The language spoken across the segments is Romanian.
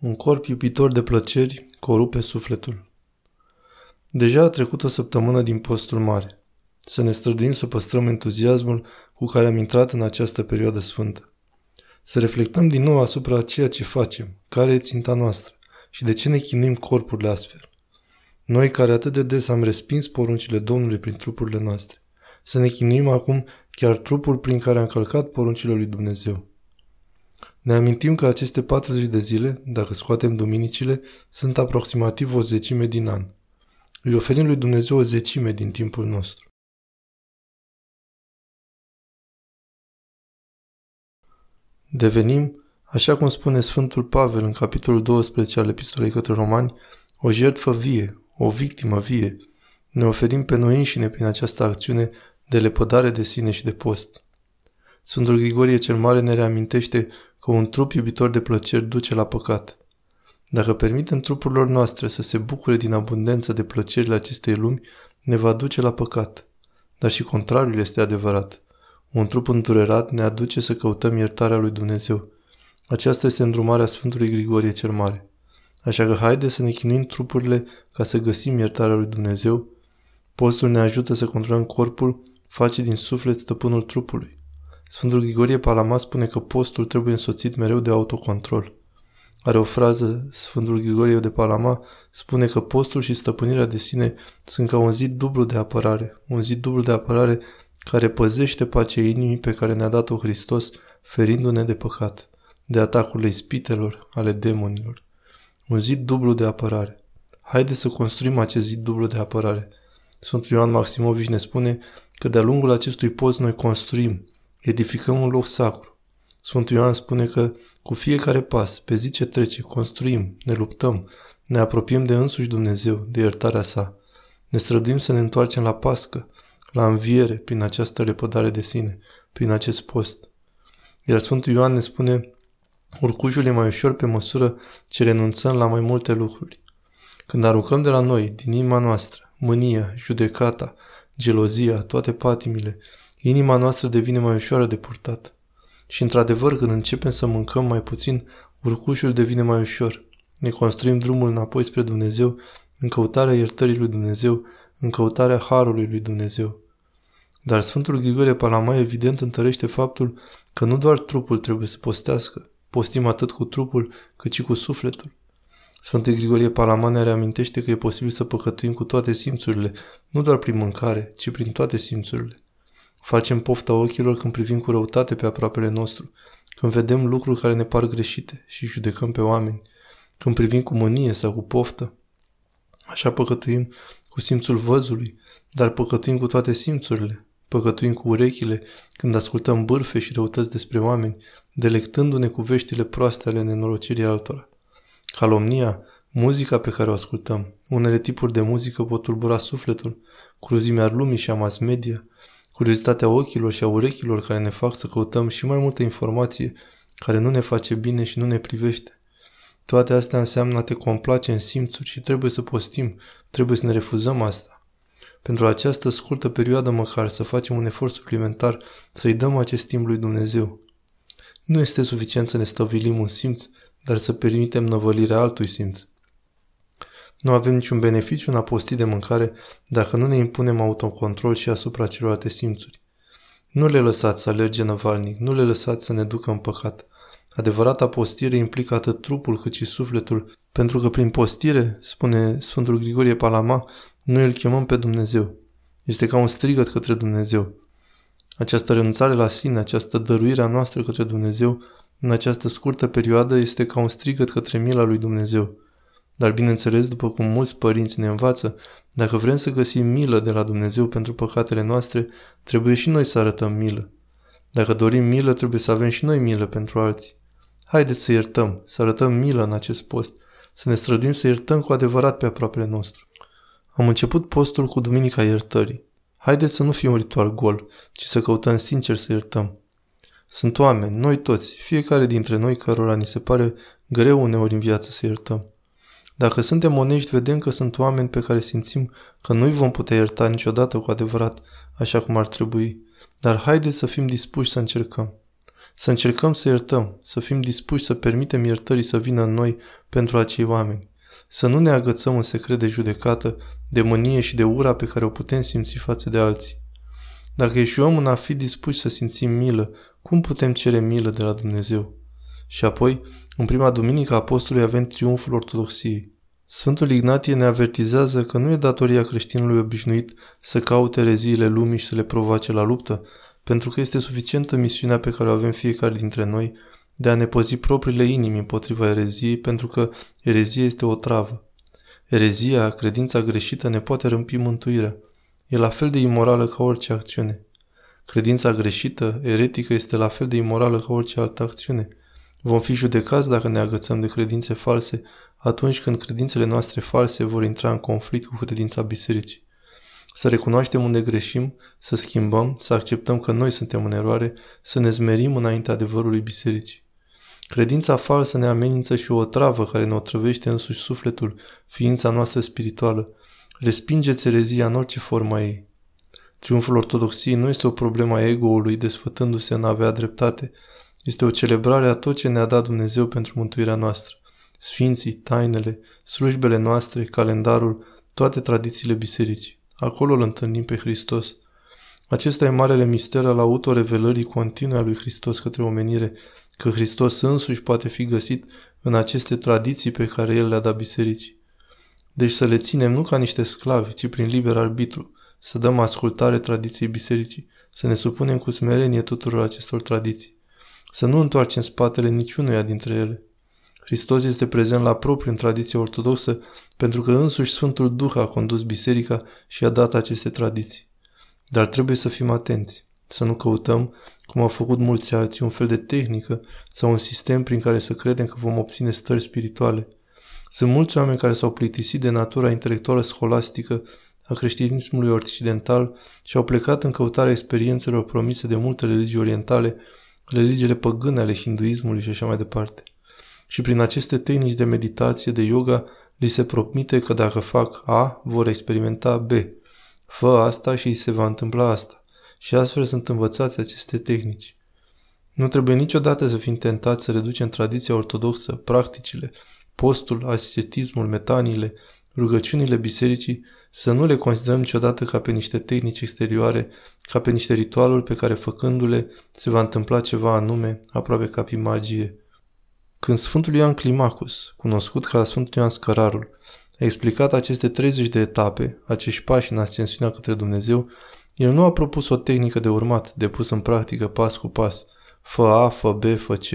Un corp iubitor de plăceri corupe sufletul. Deja a trecut o săptămână din postul mare. Să ne străduim să păstrăm entuziasmul cu care am intrat în această perioadă sfântă. Să reflectăm din nou asupra ceea ce facem, care e ținta noastră și de ce ne chinuim corpurile astfel. Noi care atât de des am respins poruncile Domnului prin trupurile noastre. Să ne chinuim acum chiar trupul prin care am călcat poruncile lui Dumnezeu. Ne amintim că aceste 40 de zile, dacă scoatem duminicile, sunt aproximativ o zecime din an. Îi oferim lui Dumnezeu o zecime din timpul nostru. Devenim, așa cum spune Sfântul Pavel în capitolul 12 al Epistolei către Romani, o jertfă vie, o victimă vie. Ne oferim pe noi înșine prin această acțiune de lepădare de sine și de post. Sfântul Grigorie cel Mare ne reamintește că un trup iubitor de plăceri duce la păcat. Dacă permitem trupurilor noastre să se bucure din abundență de plăcerile acestei lumi, ne va duce la păcat. Dar și contrariul este adevărat. Un trup îndurerat ne aduce să căutăm iertarea lui Dumnezeu. Aceasta este îndrumarea Sfântului Grigorie cel Mare. Așa că haide să ne chinuim trupurile ca să găsim iertarea lui Dumnezeu. Postul ne ajută să controlăm corpul, face din suflet stăpânul trupului. Sfântul Grigorie Palama spune că postul trebuie însoțit mereu de autocontrol. Are o frază, Sfântul Grigorie de Palama spune că postul și stăpânirea de sine sunt ca un zid dublu de apărare, un zid dublu de apărare care păzește pacea inimii pe care ne-a dat-o Hristos, ferindu-ne de păcat, de atacurile ispitelor, ale demonilor. Un zid dublu de apărare. Haide să construim acest zid dublu de apărare. Sfântul Ioan Maximovici ne spune că de-a lungul acestui post noi construim, edificăm un loc sacru. Sfântul Ioan spune că cu fiecare pas, pe zi ce trece, construim, ne luptăm, ne apropiem de însuși Dumnezeu, de iertarea sa. Ne străduim să ne întoarcem la pască, la înviere, prin această lepădare de sine, prin acest post. Iar Sfântul Ioan ne spune, urcușul e mai ușor pe măsură ce renunțăm la mai multe lucruri. Când aruncăm de la noi, din inima noastră, mânia, judecata, gelozia, toate patimile, inima noastră devine mai ușoară de purtat. Și într-adevăr, când începem să mâncăm mai puțin, urcușul devine mai ușor. Ne construim drumul înapoi spre Dumnezeu, în căutarea iertării lui Dumnezeu, în căutarea harului lui Dumnezeu. Dar Sfântul Grigore Palama evident întărește faptul că nu doar trupul trebuie să postească, postim atât cu trupul cât și cu sufletul. Sfântul Grigorie Palama ne reamintește că e posibil să păcătuim cu toate simțurile, nu doar prin mâncare, ci prin toate simțurile. Facem pofta ochilor când privim cu răutate pe aproapele nostru, când vedem lucruri care ne par greșite și judecăm pe oameni, când privim cu mânie sau cu poftă. Așa păcătuim cu simțul văzului, dar păcătuim cu toate simțurile. Păcătuim cu urechile când ascultăm bârfe și răutăți despre oameni, delectându-ne cu veștile proaste ale nenorocirii altora. Calomnia, muzica pe care o ascultăm, unele tipuri de muzică pot tulbura sufletul, cruzimea lumii și a mass media, curiozitatea ochilor și a urechilor care ne fac să căutăm și mai multă informație care nu ne face bine și nu ne privește. Toate astea înseamnă a te complace în simțuri și trebuie să postim, trebuie să ne refuzăm asta. Pentru această scurtă perioadă măcar să facem un efort suplimentar, să-i dăm acest timp lui Dumnezeu. Nu este suficient să ne stăvilim un simț, dar să permitem năvălirea altui simț. Nu avem niciun beneficiu în a posti de mâncare dacă nu ne impunem autocontrol și asupra celorlalte simțuri. Nu le lăsați să alerge năvalnic, nu le lăsați să ne ducă în păcat. Adevărata postire implică atât trupul cât și sufletul, pentru că prin postire, spune Sfântul Grigorie Palama, noi îl chemăm pe Dumnezeu. Este ca un strigăt către Dumnezeu. Această renunțare la sine, această dăruire a noastră către Dumnezeu, în această scurtă perioadă, este ca un strigăt către mila lui Dumnezeu. Dar bineînțeles, după cum mulți părinți ne învață, dacă vrem să găsim milă de la Dumnezeu pentru păcatele noastre, trebuie și noi să arătăm milă. Dacă dorim milă, trebuie să avem și noi milă pentru alții. Haideți să iertăm, să arătăm milă în acest post, să ne străduim să iertăm cu adevărat pe aproapele nostru. Am început postul cu Duminica Iertării. Haideți să nu fie un ritual gol, ci să căutăm sincer să iertăm. Sunt oameni, noi toți, fiecare dintre noi cărora ni se pare greu uneori în viață să iertăm. Dacă suntem onești, vedem că sunt oameni pe care simțim că nu-i vom putea ierta niciodată cu adevărat, așa cum ar trebui. Dar haideți să fim dispuși să încercăm. Să încercăm să iertăm, să fim dispuși să permitem iertării să vină în noi pentru acei oameni. Să nu ne agățăm în secret de judecată, de mânie și de ura pe care o putem simți față de alții. Dacă ieșuăm în a fi dispuși să simțim milă, cum putem cere milă de la Dumnezeu? Și apoi, în prima duminică a apostolului avem triumful ortodoxiei. Sfântul Ignatie ne avertizează că nu e datoria creștinului obișnuit să caute reziile lumii și să le provoace la luptă, pentru că este suficientă misiunea pe care o avem fiecare dintre noi de a ne păzi propriile inimi împotriva ereziei, pentru că erezia este o travă. Erezia, credința greșită, ne poate râmpi mântuirea. E la fel de imorală ca orice acțiune. Credința greșită, eretică, este la fel de imorală ca orice altă acțiune. Vom fi judecați dacă ne agățăm de credințe false atunci când credințele noastre false vor intra în conflict cu credința bisericii. Să recunoaștem unde greșim, să schimbăm, să acceptăm că noi suntem în eroare, să ne zmerim înaintea adevărului bisericii. Credința falsă ne amenință și o travă care ne otrăvește însuși sufletul, ființa noastră spirituală. Respingeți țerezia în orice formă ei. Triumful ortodoxiei nu este o problemă a ego-ului desfătându-se în a avea dreptate. Este o celebrare a tot ce ne-a dat Dumnezeu pentru mântuirea noastră. Sfinții, tainele, slujbele noastre, calendarul, toate tradițiile bisericii. Acolo îl întâlnim pe Hristos. Acesta e marele mister al autorevelării continue a lui Hristos către omenire, că Hristos însuși poate fi găsit în aceste tradiții pe care El le-a dat bisericii. Deci să le ținem nu ca niște sclavi, ci prin liber arbitru, să dăm ascultare tradiției bisericii, să ne supunem cu smerenie tuturor acestor tradiții, să nu întoarcem spatele niciunuia dintre ele. Hristos este prezent la propriu în tradiția ortodoxă pentru că însuși Sfântul Duh a condus biserica și a dat aceste tradiții. Dar trebuie să fim atenți, să nu căutăm, cum au făcut mulți alții, un fel de tehnică sau un sistem prin care să credem că vom obține stări spirituale. Sunt mulți oameni care s-au plictisit de natura intelectuală scholastică a creștinismului occidental și au plecat în căutarea experiențelor promise de multe religii orientale, religiile păgâne ale hinduismului și așa mai departe. Și prin aceste tehnici de meditație, de yoga, li se promite că dacă fac A, vor experimenta B. Fă asta și îi se va întâmpla asta. Și astfel sunt învățați aceste tehnici. Nu trebuie niciodată să fim tentați să reducem tradiția ortodoxă, practicile, postul, ascetismul, metaniile, rugăciunile bisericii, să nu le considerăm niciodată ca pe niște tehnici exterioare, ca pe niște ritualuri pe care făcându-le se va întâmpla ceva anume, aproape ca pe magie. Când Sfântul Ioan Climacus, cunoscut ca Sfântul Ioan Scărarul, a explicat aceste 30 de etape, acești pași în ascensiunea către Dumnezeu, el nu a propus o tehnică de urmat, de pus în practică pas cu pas, fă A, fă B, fă C.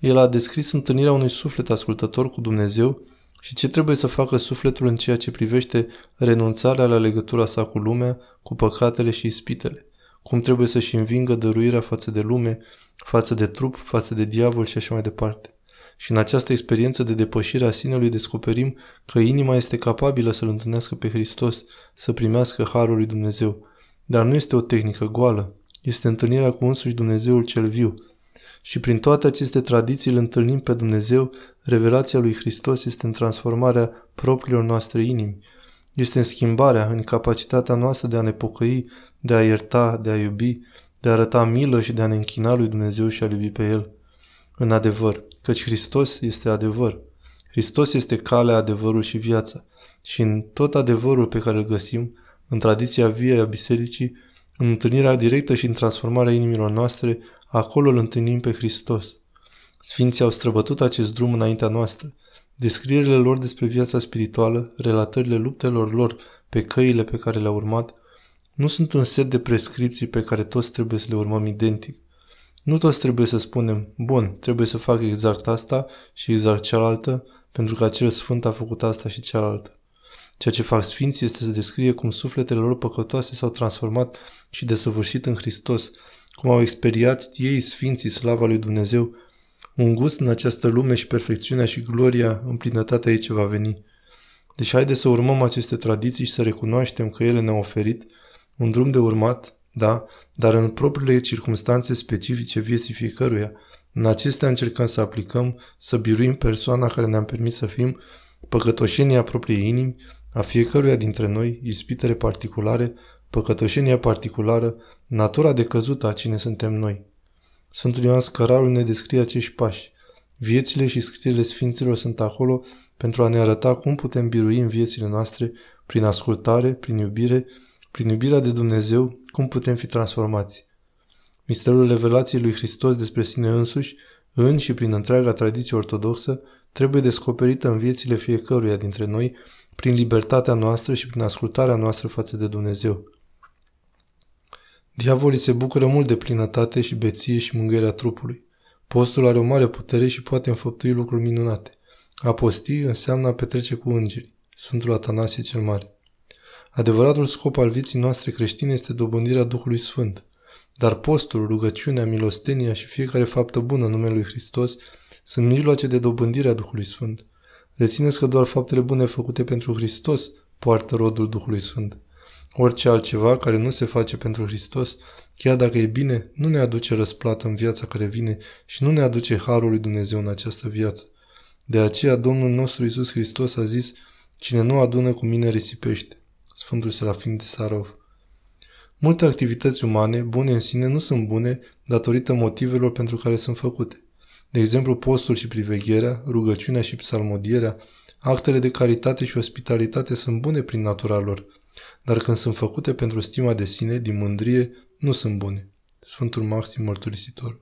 El a descris întâlnirea unui suflet ascultător cu Dumnezeu și ce trebuie să facă sufletul în ceea ce privește renunțarea la legătura sa cu lumea, cu păcatele și ispitele, cum trebuie să-și învingă dăruirea față de lume, față de trup, față de diavol și așa mai departe. Și în această experiență de depășire a sinelui descoperim că inima este capabilă să-L întâlnească pe Hristos, să primească Harul lui Dumnezeu. Dar nu este o tehnică goală, este întâlnirea cu însuși Dumnezeul cel viu. Și prin toate aceste tradiții îl întâlnim pe Dumnezeu, revelația lui Hristos este în transformarea propriilor noastre inimi, este în schimbarea, în capacitatea noastră de a ne pocăi, de a ierta, de a iubi, de a arăta milă și de a ne închina lui Dumnezeu și a iubi pe El. În adevăr, căci Hristos este adevăr. Hristos este calea, adevărul și viața. Și în tot adevărul pe care îl găsim, în tradiția vie a bisericii, în întâlnirea directă și în transformarea inimilor noastre, acolo îl întâlnim pe Hristos. Sfinții au străbătut acest drum înaintea noastră. Descrierile lor despre viața spirituală, relatările luptelor lor pe căile pe care le-au urmat, nu sunt un set de prescripții pe care toți trebuie să le urmăm identic. Nu toți trebuie să spunem, bun, trebuie să fac exact asta și exact cealaltă, pentru că acel sfânt a făcut asta și cealaltă. Ceea ce fac sfinții este să descrie cum sufletele lor păcătoase s-au transformat și desăvârșit în Hristos, cum au experiat ei, sfinții, slava lui Dumnezeu, un gust în această lume și perfecțiunea și gloria în plinătatea ei ce va veni. Deci haide să urmăm aceste tradiții și să recunoaștem că ele ne-au oferit un drum de urmat, da, dar în propriile circunstanțe specifice vieții fiecăruia. În acestea încercăm să aplicăm, să biruim persoana care ne-am permis să fim, păcătoșenia propriei inimi, a fiecăruia dintre noi, ispitele particulare, păcătoșenia particulară, natura decăzută a cine suntem noi. Sfântul Ioan Scărarul ne descrie acești pași. Viețile și scrierile Sfinților sunt acolo pentru a ne arăta cum putem birui în viețile noastre prin ascultare, prin iubire, prin iubirea de Dumnezeu, cum putem fi transformați. Misterul revelației lui Hristos despre sine însuși, în și prin întreaga tradiție ortodoxă, trebuie descoperită în viețile fiecăruia dintre noi, prin libertatea noastră și prin ascultarea noastră față de Dumnezeu. Diavolii se bucură mult de plinătate și beție și mângâierea trupului. Postul are o mare putere și poate înfăptui lucruri minunate. A posti înseamnă a petrece cu îngeri. Sfântul Atanasie cel Mare. Adevăratul scop al vieții noastre creștine este dobândirea Duhului Sfânt. Dar postul, rugăciunea, milostenia și fiecare faptă bună în numele Lui Hristos sunt mijloace de dobândire a Duhului Sfânt. Rețineți că doar faptele bune făcute pentru Hristos poartă rodul Duhului Sfânt. Orice altceva care nu se face pentru Hristos, chiar dacă e bine, nu ne aduce răsplată în viața care vine și nu ne aduce harul lui Dumnezeu în această viață. De aceea Domnul nostru Isus Hristos a zis, cine nu adună cu mine risipește. Sfântul Serafin de Sarov. Multe activități umane, bune în sine, nu sunt bune datorită motivelor pentru care sunt făcute. De exemplu, postul și privegherea, rugăciunea și psalmodierea, actele de caritate și ospitalitate sunt bune prin natura lor, dar când sunt făcute pentru stima de sine, din mândrie, nu sunt bune. Sfântul Maxim Mărturisitor